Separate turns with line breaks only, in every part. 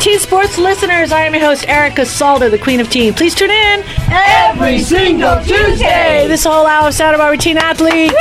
Teen Sports listeners. I am your host, Erica Salda, the Queen of Teen. Please tune in
Every single Tuesday.
this whole hour of Santa Barbara Teen Athletes.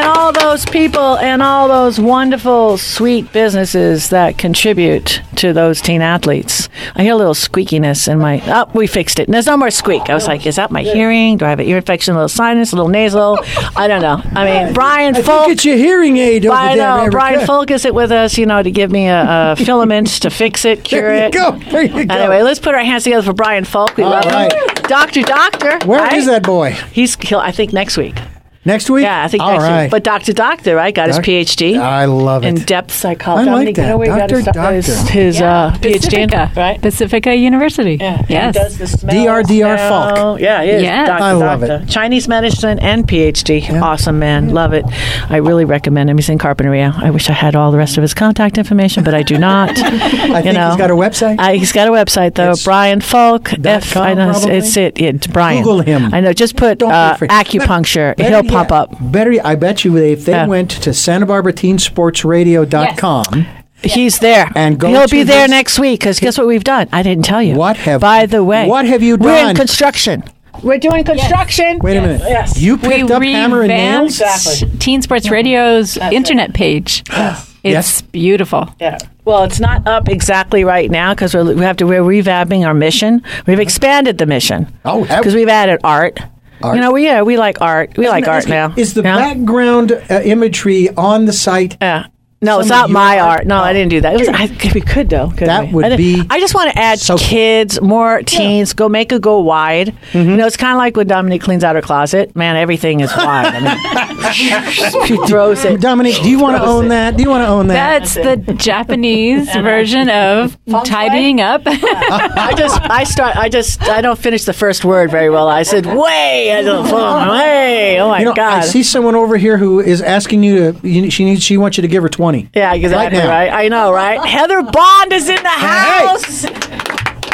And all those people and all those wonderful, sweet businesses that contribute to those teen athletes. I hear a little squeakiness in my. Oh, we fixed it. There's no more squeak. I was like, is that my hearing? Do I have an ear infection, a little sinus, a little nasal? I don't know. I mean, Brian
I
Folk.
it's your hearing aid over
I know.
Erica.
Brian Folk is it with us, you know, to give me a, a filament to fix it, cure
There you
it.
go. There you go.
Anyway, let's put our hands together for Brian Folk. We
All
love
right.
him. Doctor, doctor.
Where is
right?
that boy?
He's, he'll, I think, next week.
Next week?
Yeah, I think
All
next
right.
week. But Doctor, doctor, right? Got
Doc-
his PhD.
I love it.
In depth psychology.
I like
Dominique, you
that.
know where he got
Doctor,
his,
doctor.
his, his uh, PhD in? Right?
Pacifica University.
Yeah.
Yes.
He does the smell,
DRDR
smell.
Falk.
Yeah, he is.
Yes.
Doctor,
I love
doctor.
it.
Chinese medicine and PhD.
Yeah.
Awesome man. Love it. I really recommend him. He's in Carpinteria. I wish I had all the rest of his contact information, but I do not.
I think
know.
he's got a website.
I, he's got a website though,
It's
Brian
Falk.
F,
com,
I know it's,
probably?
it's it. It's Brian.
Google him.
I know. Just put uh, acupuncture.
Better
He'll
yet-
pump up.
Better, I bet you if they
Yeah.
went to Santa Barbara TeenSportsRadio.com,
He's there,
And go
he'll be there
his-
next week. Because guess what we've done? I didn't tell you.
What have-
By the way,
what have you done?
We're in construction. We're doing construction.
wait a minute.
Yes.
You
we
picked up Hammer and Nails?
revamped
Exactly.
Teen Sports Radio's internet page. Yes. It's
Yes.
beautiful.
Yeah. Well, it's not up exactly right now because we have to. We're revamping our mission. We've expanded the mission.
Oh,
because we've added art.
Art.
You know, we yeah, we like art. We like art
Is-
now.
Is the
Yeah?
background uh, imagery on the site?
Yeah. No, it's not my
art-
art. No, I
Oh.
didn't do that. It was, I, we could though. couldn't
That
we?
would
I
be
I just want to add
so
kids, more teens. Go make it go wide. Mm-hmm. You know, it's kind of like when Dominique cleans out her closet. Man, everything is wide. I mean, she throws it.
Dominique, do you want to own that? Do you want to own that?
That's the Japanese version of tidying up.
I just, I start, I just, I don't finish the first word very well. I said, way, I don't, way. Oh my
you know,
god.
I see someone over here who is asking you to. You, she needs. She wants you to give her twenty.
Yeah, exactly
now.
right. I know, right? Heather Bond is in the
Hey.
house.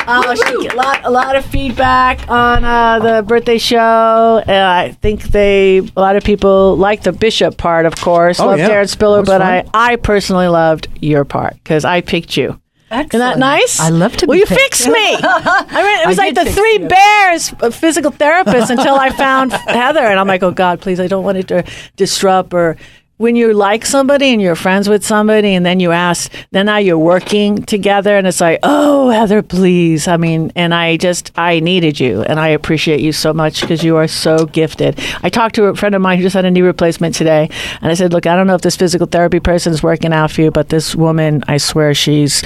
Uh, she get a lot, a lot of feedback on uh, the birthday show. Uh, I think they, a lot of people like the Bishop part, of course.
Oh,
loved
yeah.
Darren Spiller, but I,
fun.
I personally loved your part because I picked you. Isn't that nice?
I love to
Well,
be
you
picked.
fixed me. I mean, it was
I
like the three
you.
bears, of physical therapists, until I found Heather, and I'm like, oh God, please, I don't want it to disrupt or. When you like somebody and you're friends with somebody, and then you ask, then now you're working together, and it's like, oh, Heather, please. I mean, and I just, I needed you, and I appreciate you so much because you are so gifted. I talked to a friend of mine who just had a knee replacement today, and I said, look, I don't know if this physical therapy person is working out for you, but this woman, I swear, she's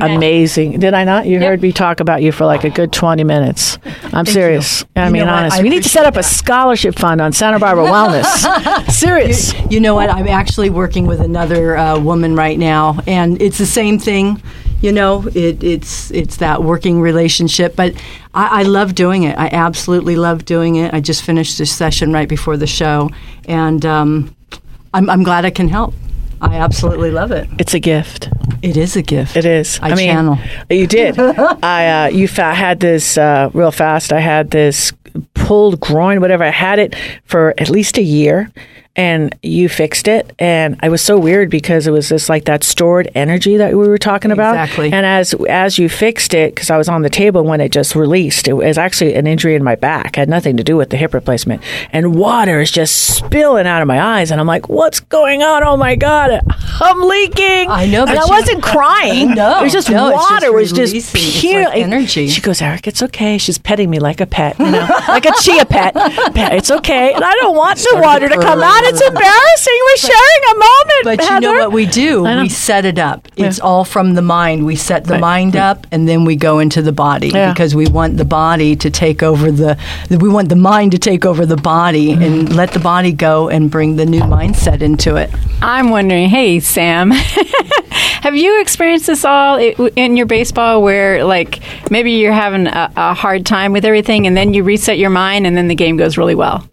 amazing. Did I not? You heard me talk about you for like a good 20 minutes. I'm serious. I
You
mean, honest.
I
we need to set up a scholarship fund on Santa Barbara Wellness. serious.
You know what? I'm actually working with another uh, woman right now, and it's the same thing. You know, it, it's it's that working relationship, but I, I love doing it. I absolutely love doing it. I just finished this session right before the show, and um, I'm, I'm glad I can help. I absolutely love it.
It's a gift.
It is a gift.
It is.
I,
mean,
channel.
You did. I uh, you fa- had this uh, real fast. I had this pulled groin, whatever. I had it for at least a year, and you fixed it. And I was so weird because it was just like that stored energy that we were talking about.
Exactly.
And as as you fixed it, because I was on the table when it just released, it was actually an injury in my back. It Had nothing to do with the hip replacement. And water is just spilling out of my eyes, and I'm like, "What's going on? Oh my god, I'm leaking!"
I know,
and
but
I wasn't crying.
No,
it was just
no, it's just
water. was just pure
like energy.
She goes, "Eric, it's okay." She's petting me like a pet, you know, like a chia pet. Pet, It's okay, and I don't want the water to come out. It's embarrassing. We're sharing a moment.
But you know what we do? We set it up. It's all from the mind. We set the
Right.
mind up, and then we go into the body
Yeah.
because we want the body to take over the. We want the mind to take over the body
Mm-hmm.
and let the body go and bring the new mindset into it.
I'm wondering, hey, Sam, have you experienced this all in your baseball where, like, maybe you're having a, a hard time with everything and then you reset your mind and then the game goes really well?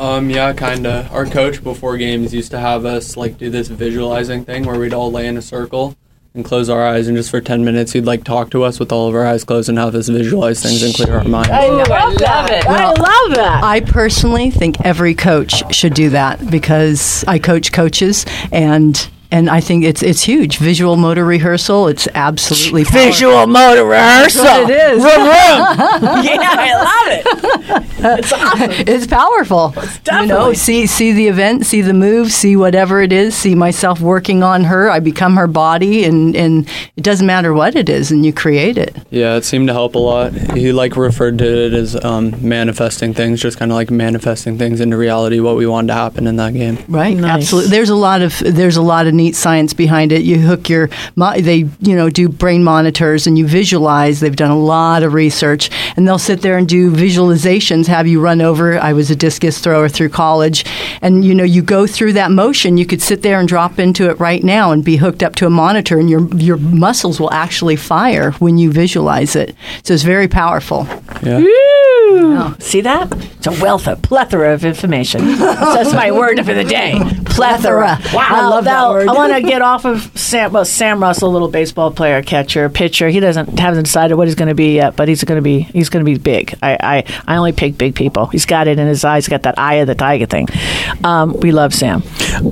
Um, yeah, kinda. Our coach before games used to have us like do this visualizing thing where we'd all lay in a circle and close our eyes, and just for ten minutes he'd like talk to us with all of our eyes closed and have us visualize things and clear our minds.
I love, that. I love that.
I personally think every coach should do that because I coach coaches and and I think it's it's huge. Visual motor rehearsal. It's absolutely powerful.
Visual motor rehearsal.
what it is.
Vroom, vroom. yeah, I love it. It's awesome.
It's powerful. you know, see see the event, see the move, see whatever it is, see myself working on her. I become her body, and and it doesn't matter what it is, and you create it.
Yeah, it seemed to help a lot. He like referred to it as um, manifesting things, just kind of like manifesting things into reality, what we wanted to happen in that game.
Right,
Nice.
absolutely. There's a lot of there's a lot of neat science behind it. You hook your they you know do brain monitors and you visualize. They've done a lot of research, and they'll sit there and do visualizations. Have you run over? I was a discus thrower through college, and you know you go through that motion. You could sit there and drop into it right now and be hooked up to a monitor, and your your muscles will actually fire when you visualize it. So it's very powerful.
Yeah.
See that? It's a wealth of plethora of information. That's my word for the day. Plethora. Wow,
I love that word.
I want to get off of Sam. Well, Sam Russell, little baseball player, catcher, pitcher. He doesn't hasn't decided what he's going to be yet, but he's going to be he's going to be big. I, I I only pick big people. He's got it in his eyes. He's got that eye of the tiger thing. Um, we love Sam.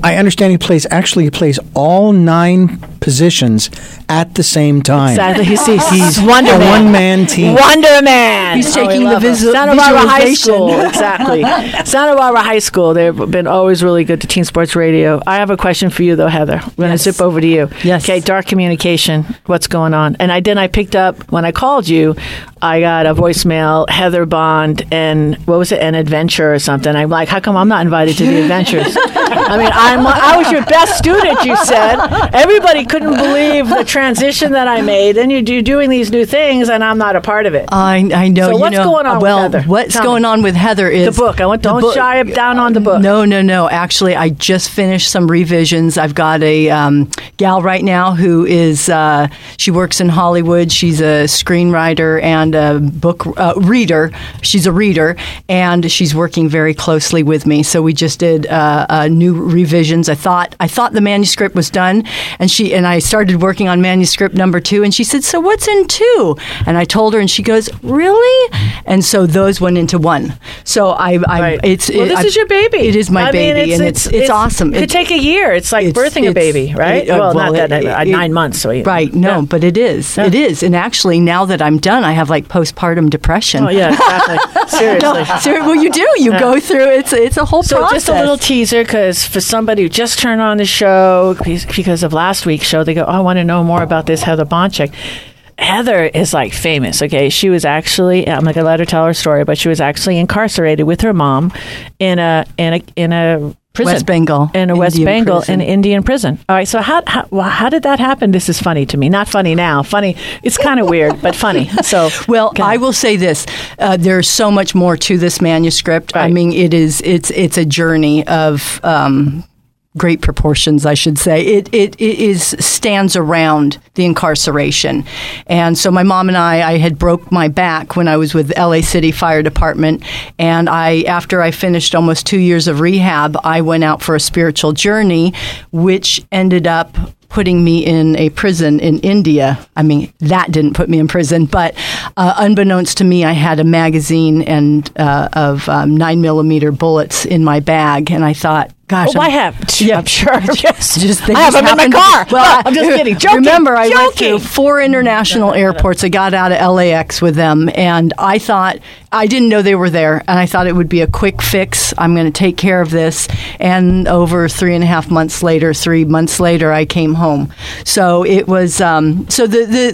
I understand he plays. Actually, he plays all nine positions at the same time.
Exactly. He's, he's,
He's
Wonder
a
Man.
one-man team.
Wonder Man.
He's
Oh,
taking the
love him.
visu-
Santa Barbara High
visualization.
School. Exactly. Santa Barbara High School. They've been always really good to Teen Sports Radio. I have a question for you though, Heather. I'm going to
Yes.
zip over to you.
Yes.
Okay. Dark communication. What's going on? And I then I picked up when I called you. I got a voicemail. Heather Bond and what was it? An adventure or something. I'm like, how come I'm not invited to the adventures? I mean, I'm I was your best student. You said everybody couldn't believe the transition that I made, and you do doing these new things, and I'm not a part of it.
I, I know.
So what's
know,
going on with
Well,
Heather?
what's
Tell
going
me.
on with Heather is
The book. I want-
the
don't
book-
shy down on the book.
No, no, no. Actually, I just finished some revisions. I've got a um, gal right now who is uh, she works in Hollywood. She's a screenwriter and a book uh, reader. She's a reader, and she's working very closely with me. So we just did uh, uh, new revisions. I thought I thought the manuscript was done, and she and I started working on manuscript number two. And she said, "So what's in two? And I told her, and she goes, "Really?" And so those went into one. So I, I
Right.
it's
well,
it-
this
I-
is your baby.
It is my
I mean,
baby, and it's it's, awesome.
It could take a year. It's like
it's-
birthing a baby, right?
it- uh,
well,
well,
not that nine months. So
Right, no,
Yeah.
but it is.
Yeah.
It is. And actually, now that I'm done, I have like postpartum depression.
Oh yeah, exactly. Seriously.
No, ser- well, you do. You go through it's it's a whole
So
process.
just a little teaser, because for somebody who just turned on the show because of last week's show, they go, oh, "I want to know more about this Heather Bonchek." Heather is like famous. Okay, she was actually I'm not gonna let her tell her story, but she was actually incarcerated with her mom in a in a in a prison.
West Bengal,
in a West Bengal
prison.
in Indian prison. All right, so how how, well, how did that happen? This is funny to me. Not funny now. Funny. It's kind of weird, but funny. So
Well. I will say this: uh, there's so much more to this manuscript. I mean, it is it's it's a journey of um, great proportions, I should say. It, it it is stands around the incarceration, and so my mom and I, I had broke my back when I was with L.A. City Fire Department, and I after I finished almost two years of rehab, I went out for a spiritual journey, which ended up putting me in a prison in India. I mean, that didn't put me in prison, but uh, unbeknownst to me, I had a magazine and uh, of um, nine millimeter bullets in my bag, and I thought, gosh,
Oh,
I'm-
I have.
Yeah.
I'm sure. Yes.
just they
I have
just
them in my car.
Well,
I'm just kidding. Joking.
Remember, I went
Joking.
through four international airports. I got out of LAX with them, and I thought I didn't know they were there, and I thought it would be a quick fix. I'm going to take care of this. And over three and a half months later, three months later, I came home. So it was. Um, so the the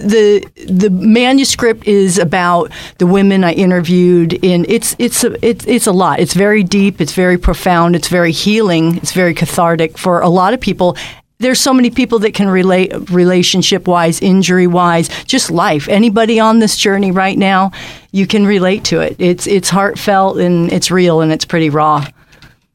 the the manuscript is about the women I interviewed. In it's it's a, it's it's a lot. It's very deep. It's very profound. It's very healing. It's very cathartic for a lot of people there's so many people that can relate relationship wise, injury wise, just life. Anybody on this journey right now, you can relate to it. It's it's heartfelt and it's real and it's pretty raw.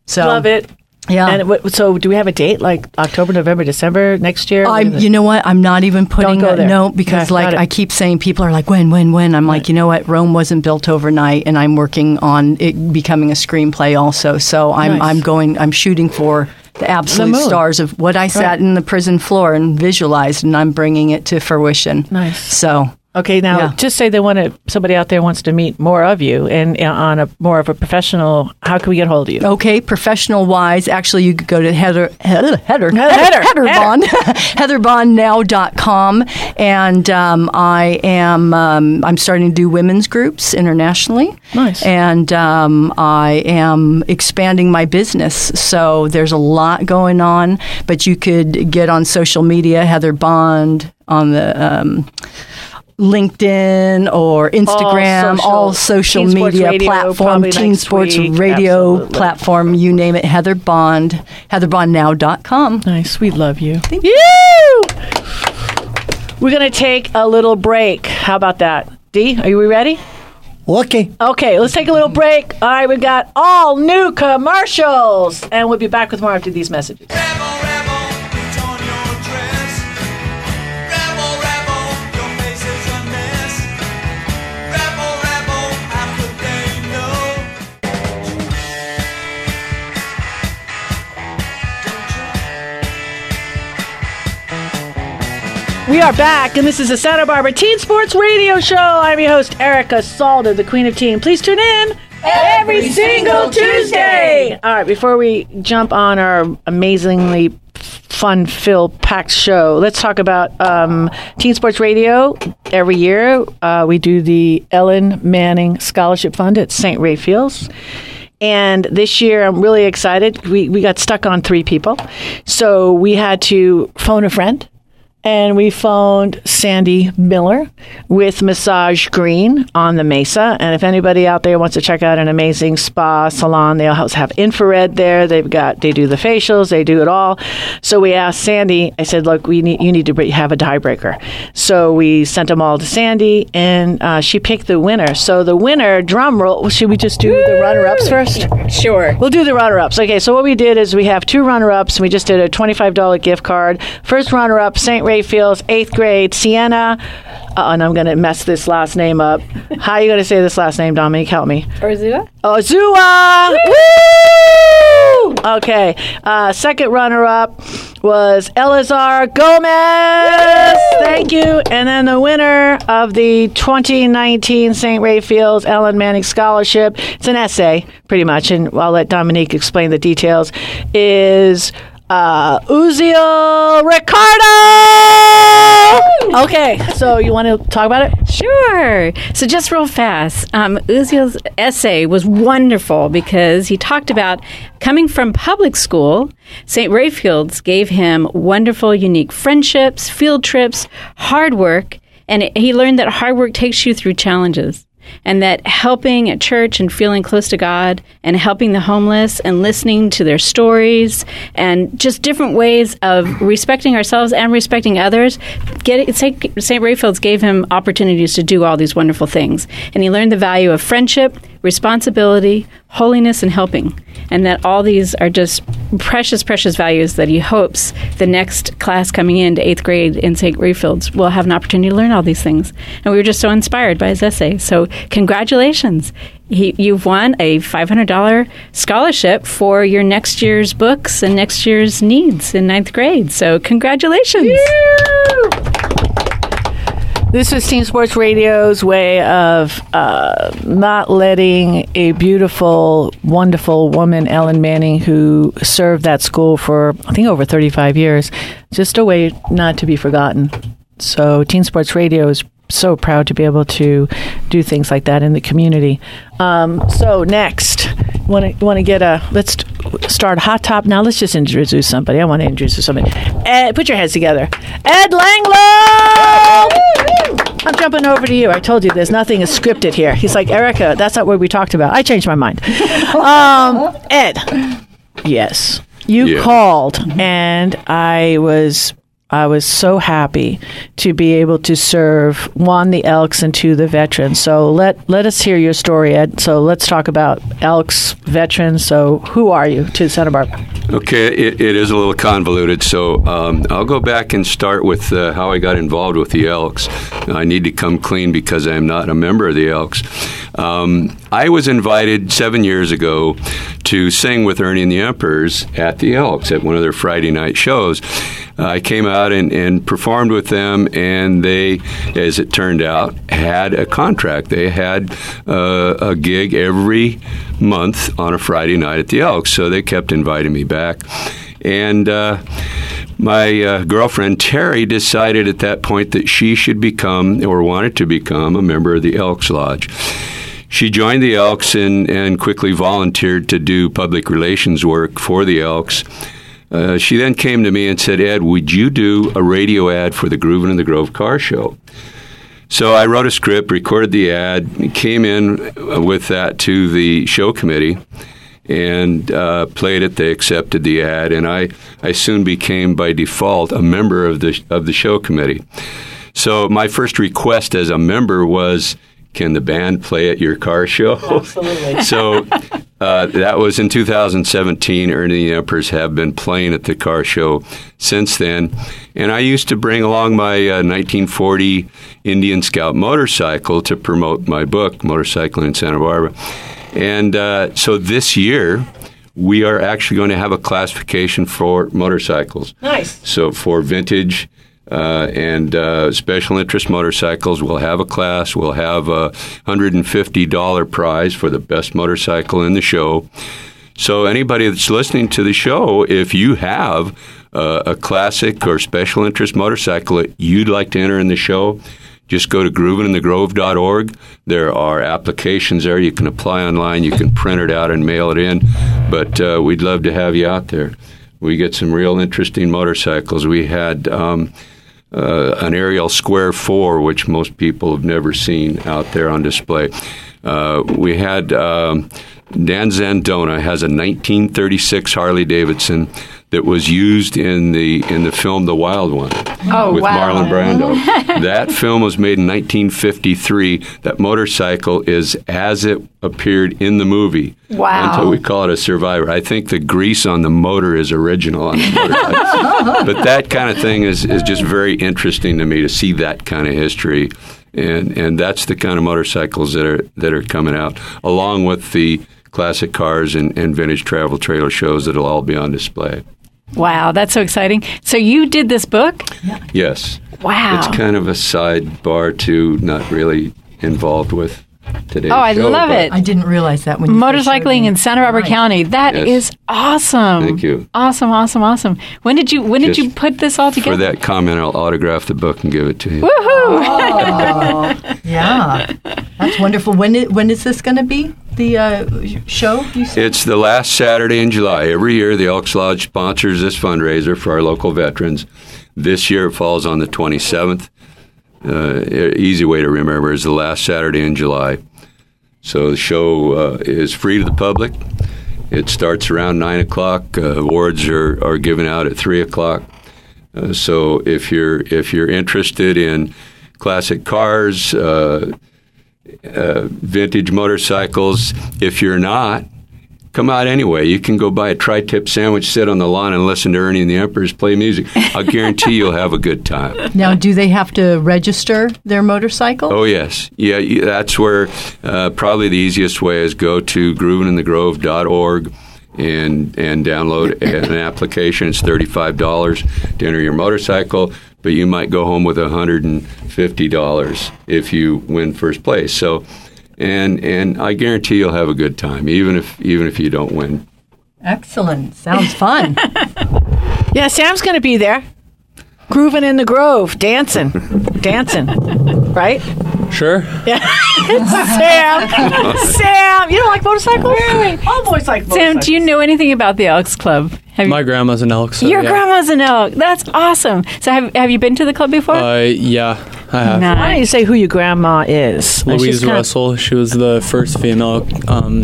So
Love it.
Yeah.
And what, so, do we have a date like October, November, December next year?
I'm, you know what? I'm not even putting a no because
Okay,
like. I keep saying people are like when when when I'm like you know what Rome wasn't built overnight and I'm working on it becoming a screenplay also so I'm
Nice.
I'm going I'm shooting for the absolute
moon.
stars of what I sat
Right.
in the prison floor and visualized and I'm bringing it to fruition.
Nice.
So
Okay, now
Yeah.
just say they want to. Somebody out there wants to meet more of you, and uh, on a more of a professional. How can we get hold of you?
Okay, professional wise, actually, you could go to Heather, Heather, Heather,
Heather,
Heather Bond, heatherbondnow.com. And um, I am, um, I'm starting to do women's groups internationally.
Nice.
And um, I am expanding my business. So there's a lot going on, but you could get on social media, Heather Bond, on the, um, LinkedIn or Instagram,
social-
all social, media
Radio,
platform,
probably
Teen Sports
week.
Radio
Absolutely.
platform, you name it, Heather Bond, heatherbondnow.com.
Nice, we love you. Thank you. We're gonna take a little break. How about that? D, are you ready?
Okay.
Okay, let's take a little break. All right, we've got all new commercials, and we'll be back with more after these messages. We are back, and this is the Santa Barbara Teen Sports Radio Show. I'm your host, Erica Salda, the Queen of Teen. Please tune in every single Tuesday. All right, before we jump on our amazingly fun filled packed show, let's talk about um, Teen Sports Radio. Every year, uh, we do the Ellen Manning Scholarship Fund at St. Raphael's. And this year, I'm really excited. We, we got stuck on three people. So we had to phone a friend and we phoned Sandy Miller with Massage Green on the Mesa. And if anybody out there wants to check out an amazing spa salon, they also have infrared there. They've got they do the facials, they do it all. So we asked Sandy. I said, "Look, we need you need to have a tiebreaker." So we sent them all to Sandy, and uh, she picked the winner. So the winner, drum roll. Should we just do the runner-ups first?
Sure.
We'll do the runner-ups. Okay, so what we did is we have two runner-ups. and We just did a twenty-five dollar gift card. First runner-up, St. Raphael's, eighth grade, Sienna. Uh, and I'm going to mess this last name up. How are you going to say this last name, Dominique? Help me.
Urzua?
Ozua! Woo! Okay. Uh, second runner-up was Elazar Gomez. Thank you. And then the winner of the 2019 St. Raphael's Ellen Manning Scholarship, it's an essay, pretty much, and I'll let Dominique explain the details, is uh, Uziel Ricardo. Okay, so you want to talk about it?
Sure. So just real fast, um, Uziel's essay was wonderful because he talked about coming from public school. St. Raphael's gave him wonderful, unique friendships, field trips, hard work, and it, he learned that hard work takes you through challenges. And that helping at church and feeling close to God and helping the homeless and listening to their stories and just different ways of respecting ourselves and respecting others. Get St. St. Raphael's gave him opportunities to do all these wonderful things. And he learned the value of friendship, responsibility, holiness, and helping. And that all these are just precious, precious values that he hopes the next class coming in to eighth grade in St. Raphael's will have an opportunity to learn all these things. And we were just so inspired by his essay. So, congratulations. He, you've won a $500 scholarship for your next year's books and next year's needs in ninth grade. So, congratulations.
This is Teen Sports Radio's way of uh, not letting a beautiful, wonderful woman, Ellen Manning, who served that school for, I think, over 35 years, just a way not to be forgotten. So, Teen Sports Radio is so proud to be able to do things like that in the community. Um, so, next, want to want to get a let's start hot top. Now, let's just introduce somebody. I want to introduce somebody. Ed, put your heads together. Ed Langlow. I'm jumping over to you. I told you there's nothing is scripted here. He's like, Erica, that's not what we talked about. I changed my mind. Um, Ed, yes, you
Yeah.
called, and I was. I was so happy to be able to serve one the Elks and two the veterans. So let let us hear your story, Ed. So let's talk about Elks veterans. So who are you to Santa Barbara?
Okay, it, it is a little convoluted, so um, I'll go back and start with uh, how I got involved with the Elks. I need to come clean because I am not a member of the Elks. Um, I was invited seven years ago to sing with Ernie and the Emperors at the Elks at one of their Friday night shows. Uh, I came out and, and performed with them, and they, as it turned out, had a contract. They had uh, a gig every month on a Friday night at the Elks, so they kept inviting me back. And uh, my uh, girlfriend Terry decided at that point that she should become, or wanted to become, a member of the Elks Lodge. She joined the Elks and, and quickly volunteered to do public relations work for the Elks. Uh, she then came to me and said, Ed, would you do a radio ad for the Groovin' in the Grove car show? So I wrote a script, recorded the ad, came in uh, with that to the show committee, and uh, played it. They accepted the ad, and I, I soon became by default a member of the of the show committee. So my first request as a member was, "Can the band play at your car show?" Absolutely. so uh, that was in 2017. Ernie and the Emperors have been playing at the car show since then, and I used to bring along my uh, 1940 Indian Scout motorcycle to promote my book, Motorcycling in Santa Barbara. And uh, so this year, we are actually going to have a classification for motorcycles.
Nice.
So for vintage uh, and uh, special interest motorcycles, we'll have a class. We'll have a $150 prize for the best motorcycle in the show. So anybody that's listening to the show, if you have uh, a classic or special interest motorcycle that you'd like to enter in the show, just go to groovinginthegrove.org. There are applications there. You can apply online. You can print it out and mail it in. But uh, we'd love to have you out there. We get some real interesting motorcycles. We had um, uh, an Ariel Square 4, which most people have never seen out there on display. Uh, we had um, Dan Zandona has a 1936 Harley Davidson that was used in the in the film The Wild One
Oh,
with
wow.
Marlon Brando. that film was made in 1953. That motorcycle is as it appeared in the movie.
Wow.
Until we call it a survivor. I think the grease on the motor is original on the motorcycle. but that kind of thing is, is just very interesting to me to see that kind of history. And and that's the kind of motorcycles that are that are coming out, along with the classic cars and, and vintage travel trailer shows that'll all be on display.
Wow, that's so exciting. So you did this book?
Yes.
Wow.
It's kind of a sidebar to not really involved with today's
Oh, I
show,
love it.
I didn't realize that when you first
Motorcycling in Santa Barbara
Right.
County. That is
Yes.
awesome.
Thank you.
Awesome, awesome, awesome. When did you when did you put this all together?
For that comment, I'll autograph the book and give it to you.
Oh, yeah, that's wonderful. When? When is this going to be? The uh, show you said?
It's the last Saturday in July. Every year, the Elks Lodge sponsors this fundraiser for our local veterans. This year, it falls on the 27th. Uh, easy way to remember is the last Saturday in July. So the show uh, is free to the public. It starts around 9 o'clock. Uh, awards are, are given out at 3 o'clock. Uh, so if you're if you're interested in classic cars, uh, uh, vintage motorcycles, if you're not, come out anyway. You can go buy a tri-tip sandwich, sit on the lawn, and listen to Ernie and the Emperors play music. I'll guarantee you'll have a good time.
Now, do they have to register their motorcycle?
Oh yes, yeah. That's where uh, probably the easiest way is go to groovinginthegrove.org and and download an application. It's thirty five dollars to enter your motorcycle, but you might go home with hundred and fifty dollars if you win first place. So, and and I guarantee you'll have a good time, even if even if you don't win.
Excellent. Sounds fun.
Yeah, Sam's going to be there. Grooving in the grove, dancing, dancing, right?
Sure. Yeah.
It's Sam, Sam, you don't like motorcycles? Really? All boys like motorcycles.
Sam, do you know anything about the Elks Club? Have
My grandma's an elk. So
Your
yeah.
grandma's an elk. That's awesome. So have have you been to the club before?
Uh, yeah, I have.
Nice.
Why don't you say who your grandma is?
Louise
kinda-
Russell. She was the first female um,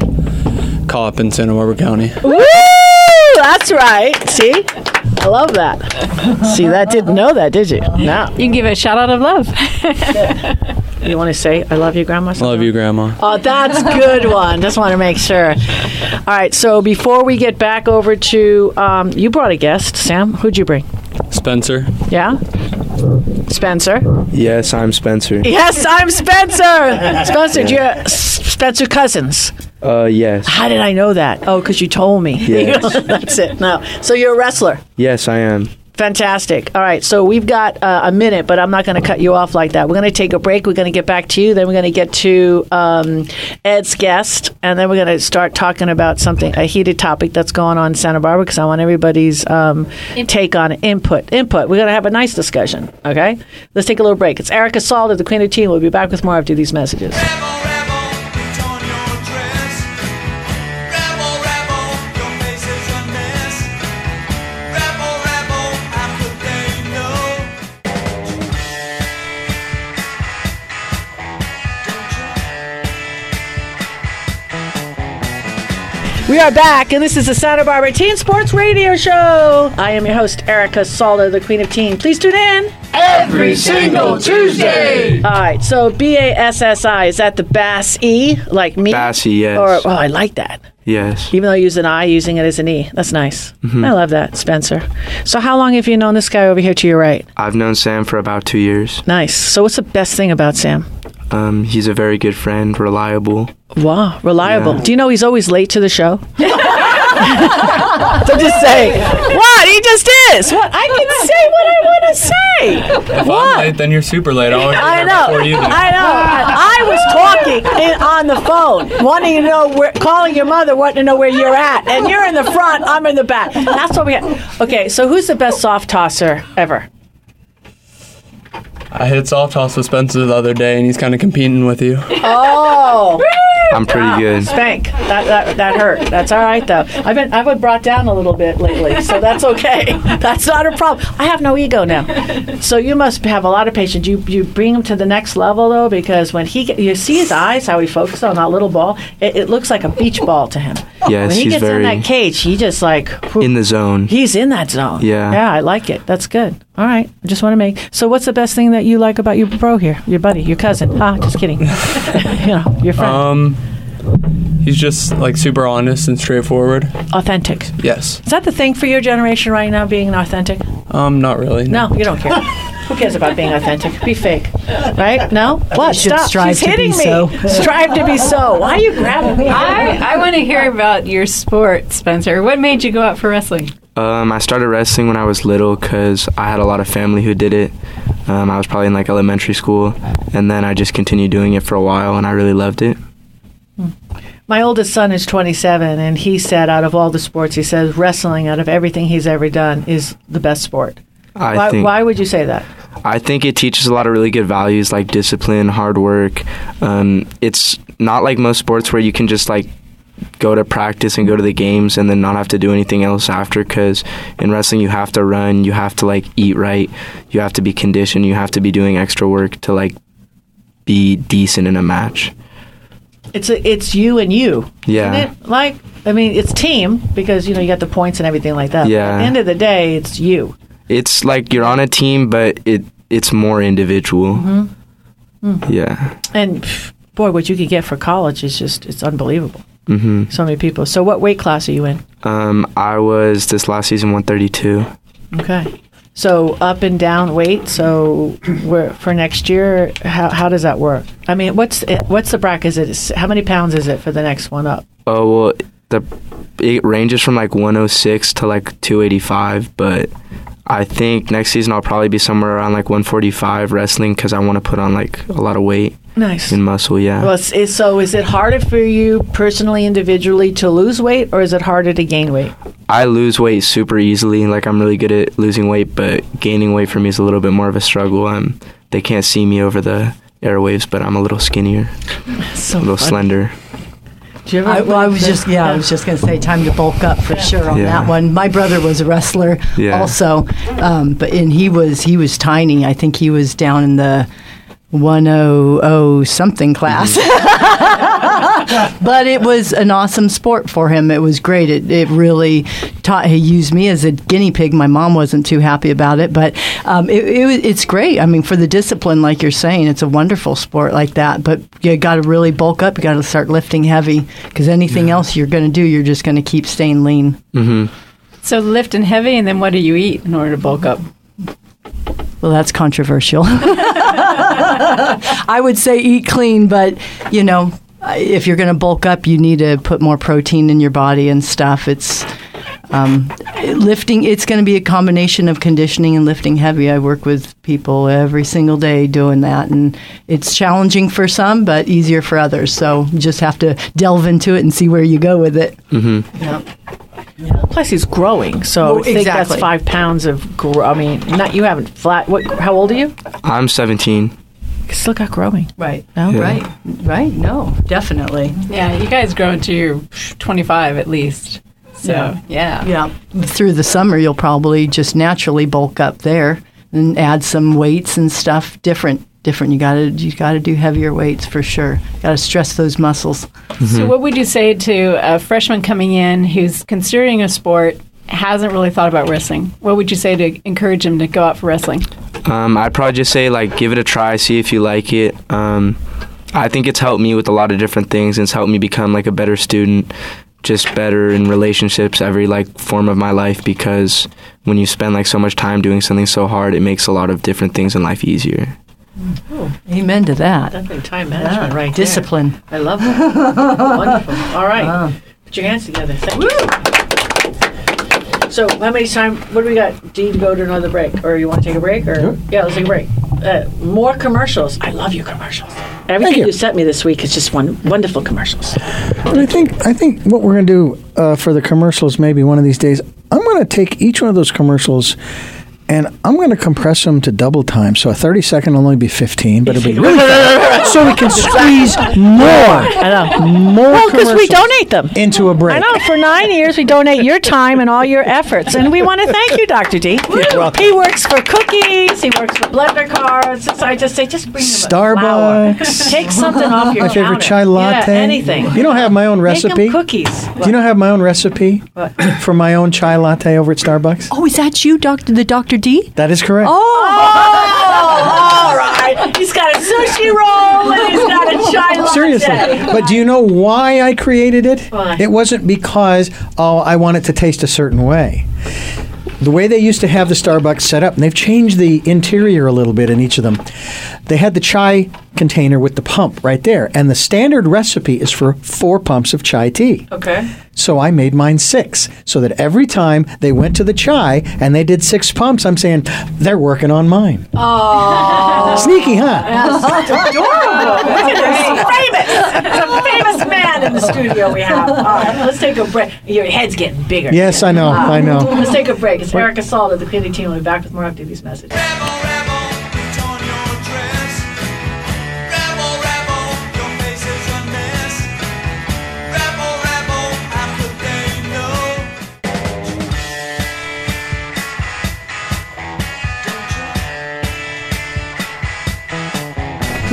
cop in Santa Barbara County.
Woo! That's right. See, I love that. See, that didn't know that, did you? No.
You can give a shout out of love.
You want to say I love you, grandma?
I love you, Grandma.
Oh, that's a good one. Just want to make sure. All right. So before we get back over to, um, you brought a guest, Sam. Who'd you bring?
Spencer.
Yeah, Spencer.
Yes, I'm Spencer.
Yes, I'm Spencer. Spencer, do you S- Spencer Cousins?
Uh, yes.
How did I know that? Oh, because you told me.
Yes.
That's it. No. So you're a wrestler.
Yes, I am.
Fantastic. All right, so we've got uh, a minute, but I'm not going to cut you off like that. We're going to take a break. We're going to get back to you. Then we're going to get to um, Ed's guest, and then we're going to start talking about something, a heated topic that's going on in Santa Barbara, because I want everybody's um, take on input. Input. We're going to have a nice discussion. Okay, let's take a little break. It's Erica Salda, the Queen of Teen. We'll be back with more after these messages. We are back, and this is the Santa Barbara Teen Sports Radio Show. I am your host, Erica Salda, the Queen of Teen. Please tune in.
Every single Tuesday.
All right, so B A S S I, is that the Bass E, like me?
Bassy, yes.
Or, oh, I like that.
yes.
Even though I use an I, using it as an E. That's nice.
Mm-hmm.
I love that, Spencer. So, how long have you known this guy over here to your right?
I've known Sam for about two years.
Nice. So, what's the best thing about Sam?
Um, he's a very good friend, reliable.
Wow, reliable.
Yeah.
Do you know he's always late to the show? so just say what he just is. What I can say what I want to say.
If
What?
I'm late, then you're super late. I always
I know.
before you do.
I know. I, I was talking in, on the phone, wanting to know where, calling your mother, wanting to know where you're at, and you're in the front. I'm in the back. That's what we got. Okay, so who's the best soft tosser ever?
I hit soft toss with Spencer the other day, and he's kind of competing with you.
Oh,
I'm pretty good.
spank. That, that that hurt. That's all right though. I've been I've been brought down a little bit lately, so that's okay. That's not a problem. I have no ego now. So you must have a lot of patience. You you bring him to the next level though, because when he get, you see his eyes, how he focuses on that little ball, it, it looks like a beach ball to him.
Yes,
when he gets
very
in that cage, he just like
in the zone.
He's in that zone.
Yeah.
Yeah, I like it. That's good. All right. I just want to make. So, what's the best thing that you like about your bro here, your buddy, your cousin? Ah, just kidding. you know, your friend.
Um, he's just like super honest and straightforward.
authentic.
Yes.
Is that the thing for your generation right now, being authentic?
Um, not really.
No, you don't care. Who cares about being authentic? Be fake, right? No. What? Stop.
strive
She's
to be
hitting me.
so.
strive to be so. Why are you grabbing me?
I, I want to hear about your sport, Spencer. What made you go out for wrestling?
Um, I started wrestling when I was little because I had a lot of family who did it. Um, I was probably in like elementary school, and then I just continued doing it for a while, and I really loved it.
My oldest son is 27, and he said, out of all the sports, he says wrestling, out of everything he's ever done, is the best sport.
I
Why,
think
why would you say that?
I think it teaches a lot of really good values like discipline, hard work. Um, it's not like most sports where you can just like go to practice and go to the games and then not have to do anything else after because in wrestling you have to run you have to like eat right you have to be conditioned you have to be doing extra work to like be decent in a match
It's a, it's you and you.
Yeah.
Isn't it? Like, I mean, it's team because you know you got the points and everything like that. But
Yeah.
At the end of the day, it's you.
it's like you're on a team but it it's more individual Hmm. yeah
And pff, boy, what you could get for college is just it's unbelievable.
Mm-hmm.
So many people. So, what weight class are you in?
um, i was this last season 132
Okay. So up and down weight. So for next year, how, how does that work? I mean, what's what's the bracket? Is it how many pounds is it for the next one up?
Oh well, the it ranges from like 106 to like 285, but I think next season I'll probably be somewhere around like 145 wrestling because I want to put on like a lot of weight
Nice.
and muscle. Yeah.
Well, it's, it's, so is it harder for you personally, individually, to lose weight, or is it harder to gain weight?
I lose weight super easily. Like I'm really good at losing weight, but gaining weight for me is a little bit more of a struggle. Um, they can't see me over the airwaves, but I'm a little skinnier,
So
a little
funny.
slender.
Do you ever
I, well, I was just yeah, I was just going to say time to bulk up for sure on
Yeah.
that one. My brother was a wrestler
Yeah.
also, um, but and he was he was tiny. I think he was down in the 100 something class. but it was an awesome sport for him. It was great. It, it really taught. He used me as a guinea pig. My mom wasn't too happy about it, but um, it, it, it's great. I mean, for the discipline, like you're saying, it's a wonderful sport like that. But you got to really bulk up. You got to start lifting heavy because anything else you're going to do, you're just going to keep staying lean.
hmm
So lifting heavy, and then what do you eat in order to bulk up?
Well, that's controversial. I would say eat clean, but you know, if you're going to bulk up, you need to put more protein in your body and stuff. It's um, lifting it's going to be a combination of conditioning and lifting heavy. I work with people every single day doing that and it's challenging for some but easier for others. So you just have to delve into it and see where you go with it
Plus, he's growing, so
Well,
I think
exactly.
that's five pounds of. Gro- I mean, not you haven't flat. What? How old are you?
I'm 17.
You still got growing.
right
No?
Yeah.
right right no definitely
Yeah, you guys grow into your 25 at least. So,
Yeah.
yeah.
yeah through the summer you'll probably just naturally bulk up there and add some weights and stuff different different you got to you got to do heavier weights for sure got to stress those muscles
So, what would you say to a freshman coming in who's considering a sport, hasn't really thought about wrestling? What would you say to encourage him to go out for wrestling?
Um, I'd probably just say like give it a try, see if you like it. Um, I think it's helped me with a lot of different things. And it's helped me become like a better student, just better in relationships, every like form of my life. Because when you spend like so much time doing something so hard, it makes a lot of different things in life easier.
Amen to that
Definitely time management,
Yeah,
right?
discipline
There. I love that. Wonderful. All right, put your hands together. Thank you. So, how many time? What do we got? Do you go to another break, or you want to take a break? Or yeah, let's take a break. Uh, more commercials. I love your commercials. Everything
you.
you. sent me this week is just one wonderful commercials.
And I think I think what we're going to do uh, for the commercials, maybe one of these days, I'm going to take each one of those commercials. And I'm going to compress them to double time, so a 30 second will only be 15, but it'll be really fast, so we can squeeze more,
I know.
more
Well, because we
commercials
donate them.
into a break.
I know. For nine years, we donate your time and all your efforts, and we want to thank you, Dr. D.
welcome.
He works for cookies. He works for blender cards. So I just say, just bring him a.
Starbucks.
Take something off your
My favorite
counter.
chai latte.
Yeah, anything.
You don't have my own
Make 'em
recipe.
cookies.
Do you not have my own recipe
What?
for my own chai latte over at Starbucks?
oh is that you doctor the dr d
That is correct.
Oh. oh, all right. He's got a sushi roll and he's got a chai latte.
Seriously. But do you know why I created it?
Why?
It wasn't because, oh, I want it to taste a certain way. The way they used to have the Starbucks set up, and they've changed the interior a little bit in each of them. They had the chai container with the pump right there, and the standard recipe is for four pumps of chai tea.
Okay.
So I made mine six, so that every time they went to the chai and they did six pumps, I'm saying they're working on mine. Oh, sneaky, huh?
Adorable. Look at this. Famous. It's a famous man in the studio we have. All right, let's take a break. Your head's getting bigger.
Yes, I know, I know.
Let's take a break. It's Erica of the Quinty team. We'll be back with more after these messages.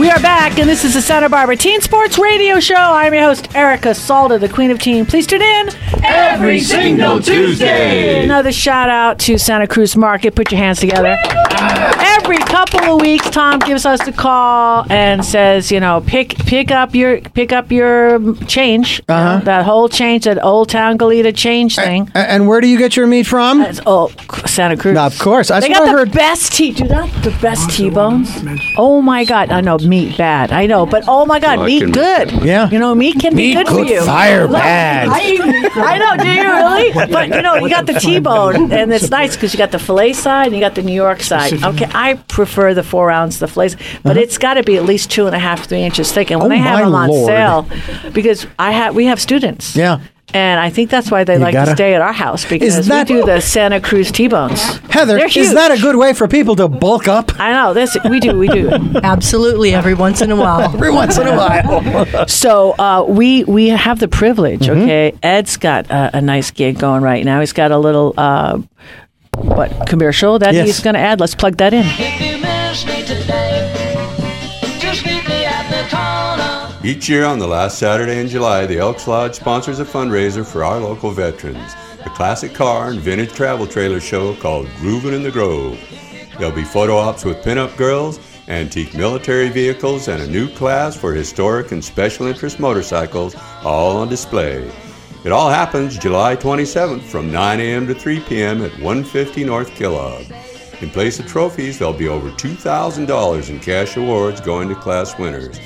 We are back, and this is the Santa Barbara Teen Sports Radio Show. I'm your host, Erica Salda, the Queen of Teen. Please tune in every single Tuesday. Another shout out to Santa Cruz Market. Put your hands together. Every couple of weeks, Tom gives us a call and says, you know, pick pick up your pick up your change. know, that whole change, that Old Town Goleta change thing.
A- And where do you get your meat from?
Oh, Santa Cruz.
Of course, that's
they got
I
the
heard.
best T. Do that the best T-bones. Oh my God! I know meat bad. I know, but oh my God,
Well, I
meat
can-
good.
Yeah.
you know, meat can be good, for you.
fire bad.
I know. Do you really? But you know, you got the T-bone, and it's nice because you got the fillet side and you got the New York side. Okay, I prefer the four ounce the fillets, but it's got to be at least two and a half, three inches thick. And when
Uh-huh. Oh,
they have
my
them on
Lord.
sale, because I have we have students.
Yeah.
And I think that's why they like
gotta-
to stay at our house because
that-
we do the Santa Cruz T-bones.
Heather, is that a good way for people to bulk up
I know this. We do. We do.
absolutely every once in a while
every once in a while?
so uh, we we have the privilege. Okay, Ed's got a, a nice gig going right now. He's got a little uh, what commercial that
Yes.
he's going to add. Let's plug that in.
Each year on the last Saturday in July, the Elks Lodge sponsors a fundraiser for our local veterans, a classic car and vintage travel trailer show called Groovin' in the Grove. There'll be photo ops with pinup girls, antique military vehicles, and a new class for historic and special interest motorcycles, all on display. It all happens July 27th from 9 a.m. to 3 p.m. at 150 North Kellogg. In place of trophies, there'll be over $2,000 in cash awards going to class winners.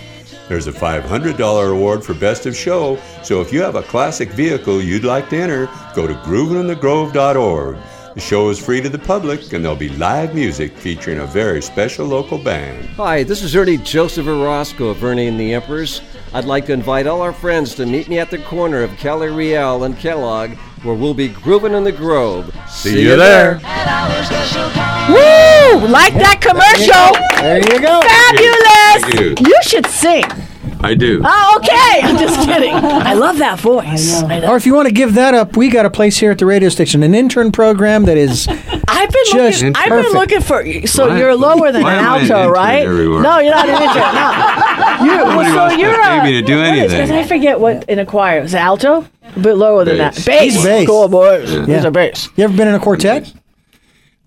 There's a $500 award for Best of Show, so if you have a classic vehicle you'd like to enter, go to groovinginthegrove.org. The show is free to the public, and there'll be live music featuring a very special local band.
Hi, this is Ernie Joseph Orozco of Ernie and the Emperors. I'd like to invite all our friends to meet me at the corner of Calle Real and Kellogg, where we'll be grooving in the Grove.
See, you there.
At our special time.
Woo! Like that commercial.
There you go.
Fabulous.
Thank you.
You should sing.
I do.
Oh, okay. I'm just kidding. I love that voice. I know.
Or if you want to give that up, we got a place here at the radio station, an intern program that is
I've been
Just
looking. I've been looking for. So
Why-
you're lower than
why
an
am I an
alto, right?
everywhere?
No, you're not an intern. No. You're, well, so you're
pay
a,
me to do
what is-
anything.
'cause I forget what in a choir is it alto. A bit lower than that. Bass.
He's bass.
Cool boys.
Yeah.
He's a bass.
You ever been in a quartet?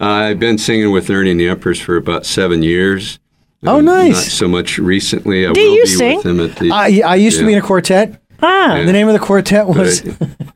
I've been singing with Ernie and the Emperors for about seven years.
Oh,
Um,
nice.
Not so much recently. I
Do
will
you
be
sing?
with him at the.
I, I used to be in a quartet.
Ah.
The name of the quartet was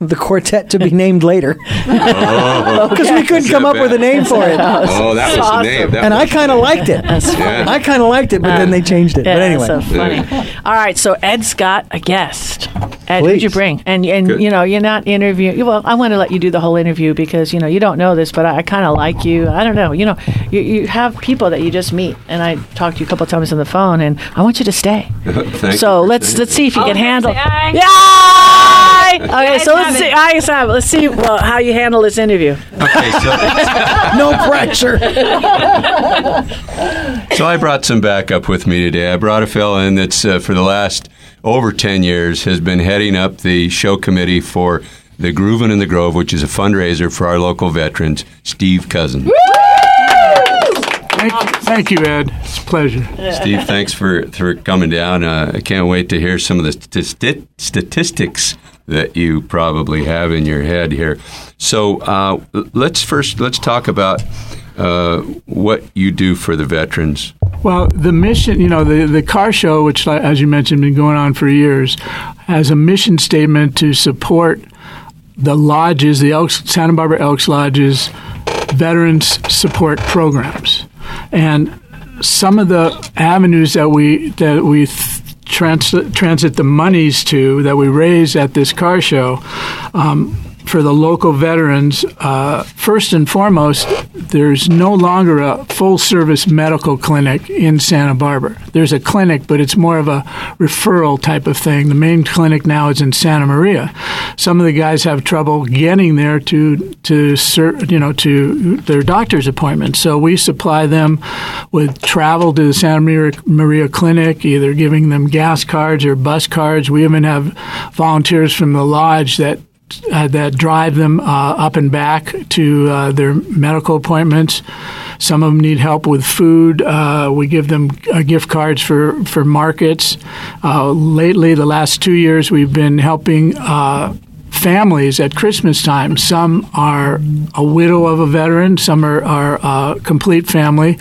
the quartet to be named later because we couldn't come up with a name for it.
oh, that was the name. That
And I kind of liked it.
Yeah.
I kind of liked it, but then they changed it.
Yeah,
but anyway,
that's so funny. All right, so Ed's got a guest. Ed, who'd you bring? And and
Good.
you know, you're not interviewing. Well, I want to let you do the whole interview because you know you don't know this, but I, I kind of like you. I don't know. You know, you, you have people that you just meet, and I talked to you a couple times on the phone, and I want you to stay.
Thank
so
you.
let's let's see if you
Oh,
can
can
handle.
say hi?
Yeah. Okay, so let's see. I guess I- let's see well, how you handle this interview.
Okay, so,
no pressure.
so I brought some backup with me today. I brought a fella in that's uh, for the last over 10 years has been heading up the show committee for the Groovin' in the Grove, which is a fundraiser for our local veterans, Steve Cousin.
Thank, thank you, Ed. It's a pleasure.
Steve, thanks for, for coming down. Uh, I can't wait to hear some of the stati- statistics that you probably have in your head here. So uh, let's first let's talk about uh, what you do for the veterans.
Well, the mission, you know, the, the car show, which, as you mentioned, been going on for years, has a mission statement to support the lodges, the Elks, Santa Barbara Elks Lodges, veterans support programs, and some of the avenues that we that we trans- transit the monies to that we raise at this car show. Um, for the local veterans, uh, first and foremost, there's no longer a full service medical clinic in Santa Barbara. There's a clinic, but it's more of a referral type of thing. The main clinic now is in Santa Maria. Some of the guys have trouble getting there to to you know to their doctor's appointments. So we supply them with travel to the Santa Maria clinic, either giving them gas cards or bus cards. We even have volunteers from the lodge that uh, that drive them uh, up and back to uh, their medical appointments. Some of them need help with food. Uh, we give them uh, gift cards for for markets. Uh, lately, the last two years, we've been helping. Families at Christmas time. Some are a widow of a veteran, some are, are a complete family,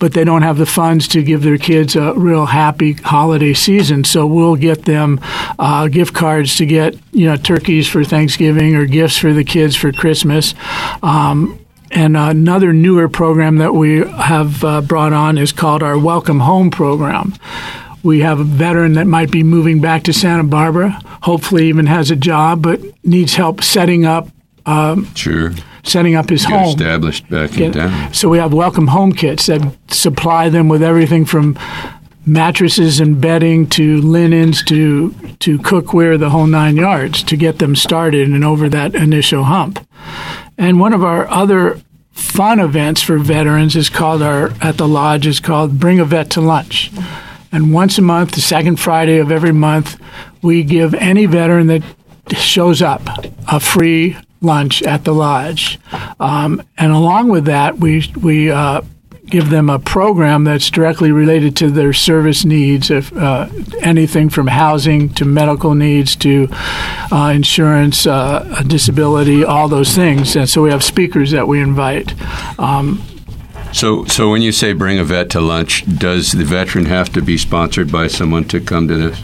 but they don't have the funds to give their kids a real happy holiday season. So we'll get them uh, gift cards to get you know turkeys for Thanksgiving or gifts for the kids for Christmas. Um, and another newer program that we have uh, brought on is called our Welcome Home program. We have a veteran that might be moving back to Santa Barbara, hopefully even has a job, but needs help setting up um,
Sure.
Setting up his
Get
home.
established back in town.
So we have welcome home kits that supply them with everything from mattresses and bedding to linens to to cookware, the whole nine yards, to get them started and over that initial hump. And one of our other fun events for veterans is called our at the lodge is called Bring a Vet to Lunch. And once a month, the second Friday of every month, we give any veteran that shows up a free lunch at the lodge. Um, and along with that, we we uh, give them a program that's directly related to their service needs, if uh, anything from housing to medical needs to uh, insurance, uh, disability, all those things. And so we have speakers that we invite. Um,
So, so when you say bring a vet to lunch, does the veteran have to be sponsored by someone to come to this?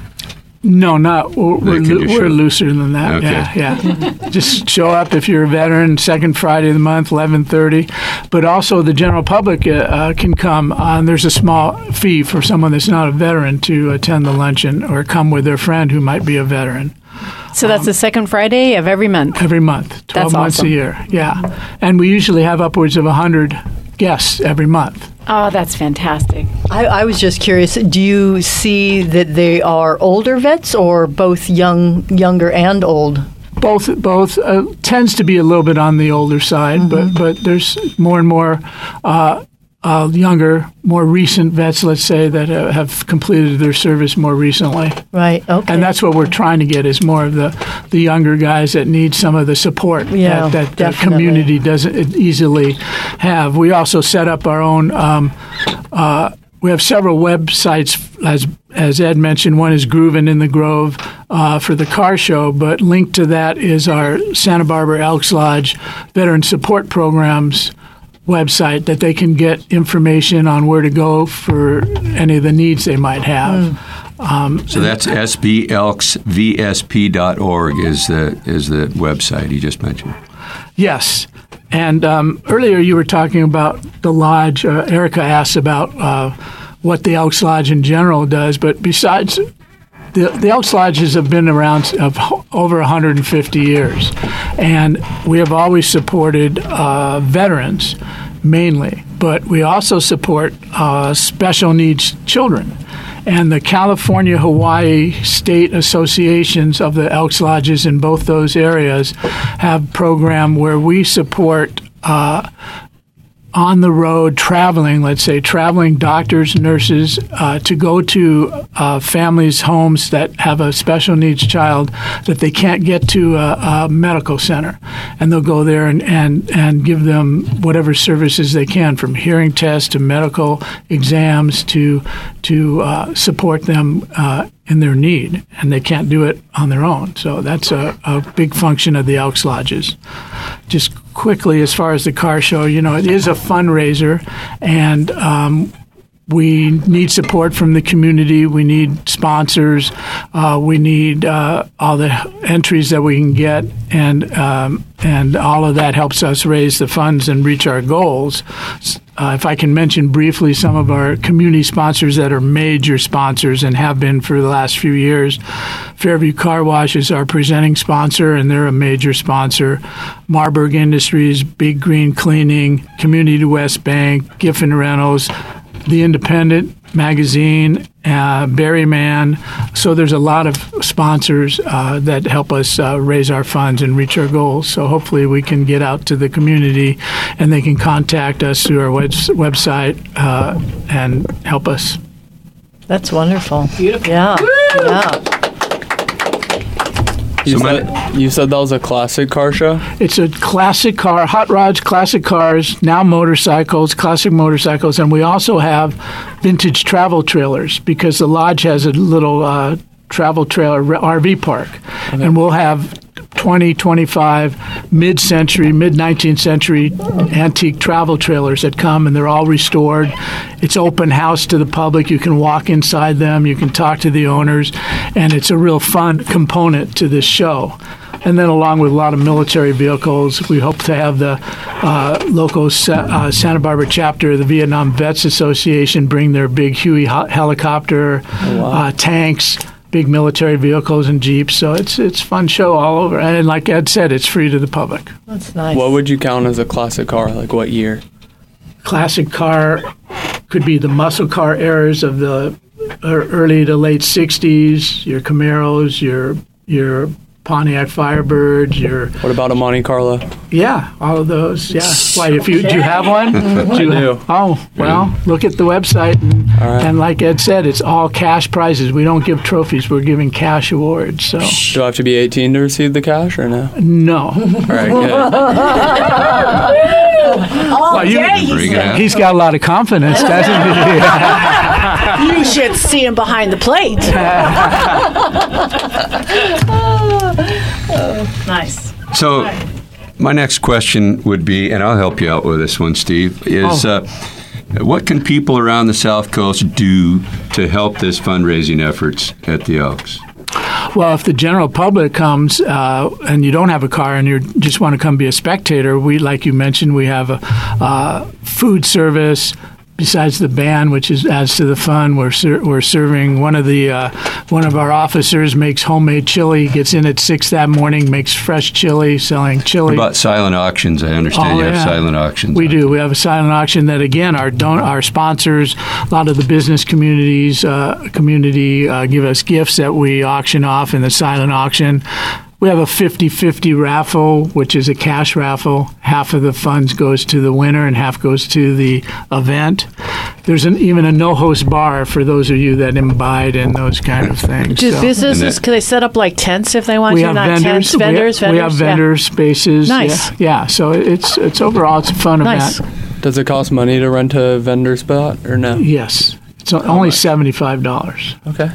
No, not. We're, we're,
They can
loo-
just
we're looser than that.
Okay.
Yeah, yeah. just show up if you're a veteran. Second Friday of the month, eleven thirty. But also the general public uh, uh, can come. Uh, and there's a small fee for someone that's not a veteran to attend the luncheon or come with their friend who might be a veteran.
So that's the second Friday of every month.
Every month, twelve
That's
months
awesome.
a year. Yeah, and we usually have upwards of hundred guests every month.
Oh, that's fantastic.
I, I was just curious. Do you see that they are older vets or both young, younger and old?
both both uh, tends to be a little bit on the older side, but but there's more and more uh, uh, younger, more recent vets, let's say, that uh, have completed their service more recently,
Right. Okay.
and that's what we're trying to get is more of the the younger guys that need some of the support
Yeah,
that, that the community doesn't easily have. We also set up our own. Um, uh, we have several websites, as as Ed mentioned. One is Groovin in the Grove uh, for the car show, but linked to that is our Santa Barbara Elks Lodge Veteran Support Programs website that they can get information on where to go for any of the needs they might have. Um,
So that's sbelksvsp.org is the is the website he just mentioned.
Yes. And um, earlier you were talking about the lodge. Uh, Erica asked about uh, what the Elks Lodge in general does, but besides, the, Elks Lodges have been around of over 150 years, and we have always supported uh, veterans mainly, but we also support uh, special needs children. And the California Hawaii State Associations of the Elks Lodges in both those areas have program where we support uh, on the road traveling, let's say traveling doctors, nurses, uh, to go to uh, families' homes that have a special needs child that they can't get to a, a medical center. And they'll go there and, and, and give them whatever services they can, from hearing tests to medical exams to, to uh, support them uh, in their need. And they can't do it on their own. So that's a, a big function of the Elks Lodges just quickly as far as the car show, you know, it is a fundraiser, and um, we need support from the community. We need sponsors. Uh, we need uh, all the entries that we can get, and um, and all of that helps us raise the funds and reach our goals. Uh, if I can mention briefly some of our community sponsors that are major sponsors and have been for the last few years, Fairview Car Wash is our presenting sponsor, and they're a major sponsor. MarBorg Industries, Big Green Cleaning, Community West Bank, Giffen Reynolds, The Independent Magazine, uh, Berryman. So there's a lot of sponsors uh, that help us uh, raise our funds and reach our goals. So hopefully we can get out to the community and they can contact us through our webs- website uh, and help us.
That's wonderful. Beautiful. Yeah. Yeah.
You, said, you said that was a classic car show?
It's a classic car, hot rods, classic cars, now motorcycles, classic motorcycles, and we also have vintage travel trailers because the lodge has a little uh, travel trailer RV park, and we'll have 20, 25 mid-century, mid-19th century antique travel trailers that come and they're all restored. It's open house to the public. You can walk inside them. You can talk to the owners, and it's a real fun component to this show. And then, along with a lot of military vehicles, we hope to have the uh, local Sa- uh, Santa Barbara chapter of the Vietnam Vets Association bring their big Huey ho- helicopter, uh, tanks, big military vehicles, and jeeps. So it's it's fun show all over. And like Ed said, it's free to the public.
That's nice.
What would you count as a classic car? Like what year?
Classic car could be the muscle car eras of the uh, early to late '60s. Your Camaros, your your Pontiac Firebirds, your
What about a Monte Carlo?
Yeah, all of those. Yeah. Why? If you do you have one?
I
you
do.
Oh well, look at the website, and, and like Ed said, it's all cash prizes. We don't give trophies. We're giving cash awards. So
Do I have to be 18 to receive the cash or no?
no.
All right, good.
All
you-
day he
Bring it
said.
out.
He's got a lot of confidence, doesn't he?
You should see him behind the plate. Oh, nice.
So, my next question would be, and I'll help you out with this one, Steve, is
Oh.
uh, what can people around the South Coast do to help this fundraising efforts at the Elks?
Well, if the general public comes uh, and you don't have a car and you just want to come be a spectator, we, like you mentioned, we have a uh, food service. Besides the band, which is adds to the fun, we're ser- we're serving one of the uh, one of our officers makes homemade chili. Gets in at six that morning, makes fresh chili, selling chili.
What about silent auctions? I understand
Oh,
you have
yeah.
silent auctions.
We do. We have a silent auction that, again, our don- our sponsors, a lot of the business communities, uh, community uh, give us gifts that we auction off in the silent auction. We have a 50-50 raffle, which is a cash raffle. Half of the funds goes to the winner and half goes to the event. There's an, even a no-host bar for those of you that imbibe and those kind of things.
Do
So-
businesses can they set up like tents if they want
we
to?
have
Not
vendors.
tents,
we have-
vendors,
we,
vendors.
have
yeah.
vendor spaces.
Nice.
Yeah, yeah. So it's it's overall it's a fun
Nice.
event.
Does it cost money to rent a vendor spot or no?
Yes, it's only seventy five dollars.
Okay.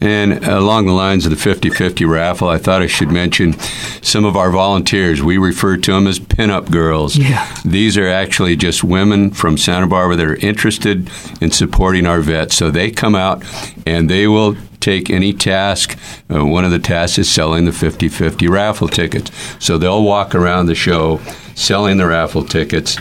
And along the lines of the 50 50 raffle, I thought I should mention some of our volunteers. We refer to them as pinup girls.
Yeah.
These are actually just women from Santa Barbara that are interested in supporting our vets. So they come out and they will take any task. Uh, one of the tasks is selling the 50 50 raffle tickets. So they'll walk around the show selling the raffle tickets.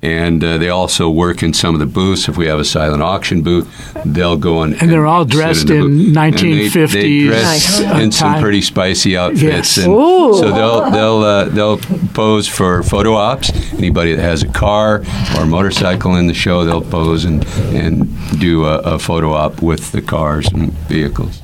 And uh, they also work in some of the booths. If we have a silent auction booth, they'll go and
And they're all dressed
the
in
booth. And they-
1950s
They dress
Nice.
in some pretty spicy outfits,
Yes.
and
Ooh.
so they'll they'll uh, they'll pose for photo ops. Anybody that has a car or a motorcycle in the show, they'll pose and and do a, a photo op with the cars and vehicles.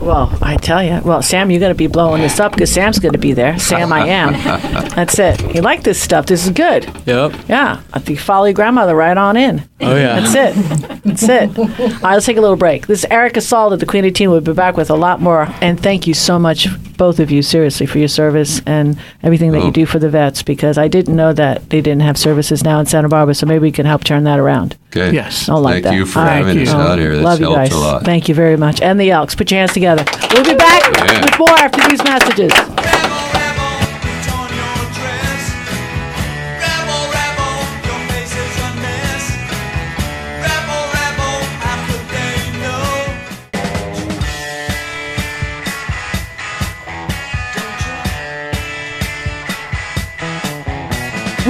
Well, I tell you. Well, Sam, you're going to be blowing this up because Sam's going to be there. Sam, I am. That's it. You like this stuff. This is good.
Yep.
Yeah. I think follow your grandmother right on in.
Oh yeah.
That's it. That's it. All right, let's take a little break. This is Erica Salda, the Queen of Teen. We'll be back with a lot more. And thank you so much, both of you, seriously, for your service and everything that
Oh.
you do for the vets because I didn't know that they didn't have services now in Santa Barbara, so maybe we can help turn that around.
Okay.
Yes.
I like
Thank
that.
you for
All right.
having us
Oh,
out here. This
Love you
helps
guys.
a lot.
Thank you very much. And the Elks. Put your hands together. We'll be back
Yeah.
with more after these messages.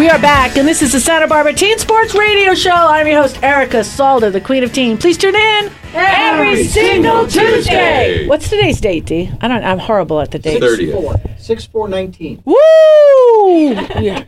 We are back, and this is the Santa Barbara Teen Sports Radio Show. I'm your host, Erica Salda, the Queen of Teen. Please tune in every single Tuesday. What's today's date, D? I don't. I'm horrible at the dates.
30th.
Six four nineteen.
Woo! Yeah.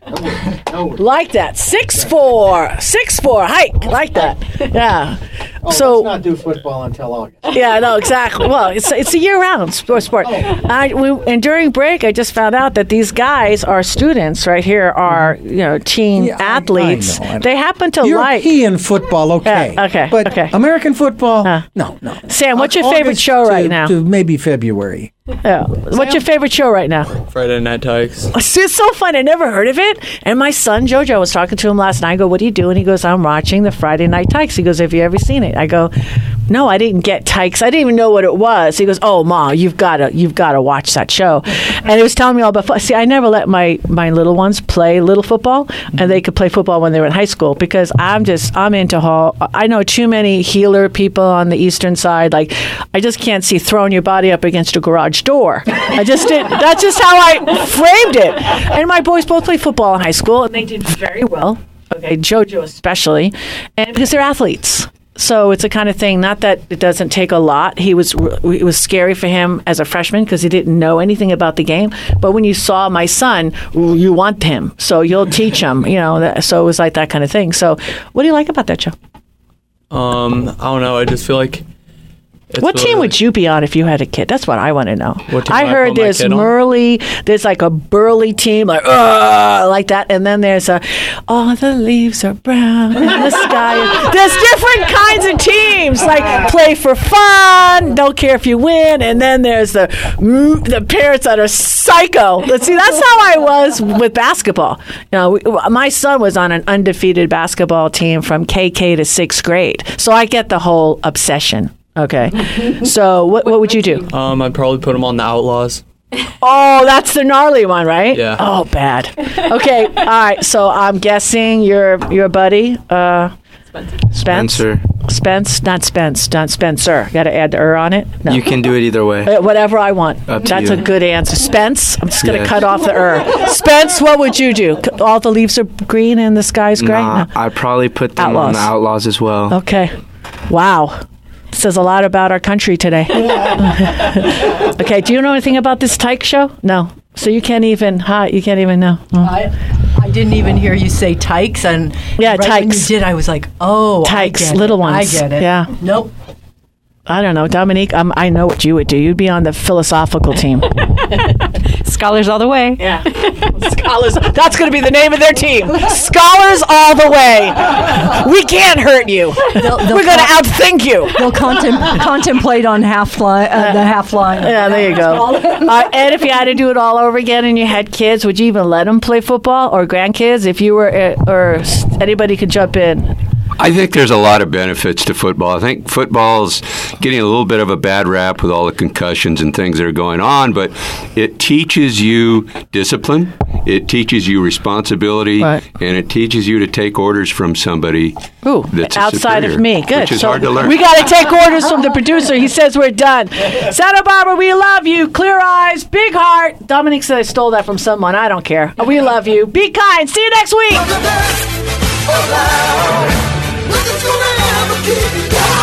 Like that. Six four. Six four. Hike. Like that. Yeah.
Oh,
so
let's not do football until August.
yeah, no, exactly. Well, it's it's a year round sport. Oh. sport. I, we, and during break, I just found out that these guys are students. Right here are mm-hmm. you know teen
Yeah, I- I
athletes.
know.
They happen to like.
European football, okay.
Yeah, okay,
But
okay.
American football, no, no.
Sam, what's uh, your
August
favorite show
to-
right now?
To maybe February.
Yeah. What's your favorite show right now?
Friday Night Tykes.
It's so fun. I never heard of it. And my son Jojo I was talking to him last night. I go, "What do you do? And He goes, "I'm watching the Friday Night Tykes." He goes, "Have you ever seen it?" I go, "No, I didn't get Tykes. I didn't even know what it was." He goes, "Oh, ma, you've got to you've got to watch that show." And he was telling me all about. See, I never let my my little ones play little football, and they could play football when they were in high school because I'm just I'm into hall. I know too many healer people on the eastern side. Like, I just can't see throwing your body up against a garage door. I just did. That's just how I framed it. And my boys both played football in high school, and they did very well. Okay, JoJo especially, and because they're athletes. So it's a kind of thing. Not that it doesn't take a lot. He was. It was scary for him as a freshman because he didn't know anything about the game. But when you saw my son, you want him, so you'll teach him. You know. That, so it was like that kind of thing. So, what do you like about that show?
Um, I don't know. I just feel like. It's
what team would you be on if you had a kid? That's what I want to know.
What team
I
would I
heard
put my
there's
kid?
Murley, there's like a burly team, like "Ugh," like that, and then there's a all the leaves are brown in the sky. There's different kinds of teams, like play for fun, don't care if you win, and then there's the the parents that are psycho. Let's see, that's how I was with basketball. You know, we, my son was on an undefeated basketball team from KK to sixth grade, so I get the whole obsession. Okay, so what what would you do?
Um, I'd probably put them on the Outlaws.
Oh, that's the gnarly one, right?
Yeah.
Oh, bad. Okay, all right. So I'm guessing your your buddy, uh, Spence.
Spencer.
Spence, not Spence, not Spencer. Got to add the er on it. No.
You can do it either way.
Uh, Whatever I want.
Up to
That's
you.
a good answer. Spence, I'm just going to
Yes.
cut off the er. Spence, what would you do? All the leaves are green and the sky's gray?
Nah,
No.
I probably put them on the outlaws as well.
Okay. Wow. Says a lot about our country today. okay, do you know anything about this Tyke show? No. So you can't even, hi, you can't even know. Oh.
I, I didn't even hear you say tykes, and
Yeah,
right when you
tykes.
did, I was like, oh, I
Tykes, little ones.
I get it.
Yeah.
Nope.
I don't know. Dominique, um, I know what you would do. You'd be on the philosophical team.
Scholars all the way.
Yeah. Scholars. That's going to be the name of their team. Scholars all the way. We can't hurt you.
They'll- they'll
We're going to
con-
outthink you.
They'll contem- contemplate on half line, uh, the half line.
Yeah, there you go. Uh, and if you had to do it all over again and you had kids, would you even let them play football or grandkids? If you were, uh, or anybody could jump in.
I think there's a lot of benefits to football. I think football's getting a little bit of a bad rap with all the concussions and things that are going on, but it teaches you discipline, it teaches you responsibility,
Right.
and it teaches you to take orders from somebody
Ooh,
that's a
outside of me. Good.
which is
So
hard to learn.
We got to take orders from the producer. He says we're done. Santa Barbara, we love you. Clear eyes, big heart. Dominique said I stole that from someone. I don't care. We love you. Be kind. See you next week.
Nothing's gonna ever keep you down.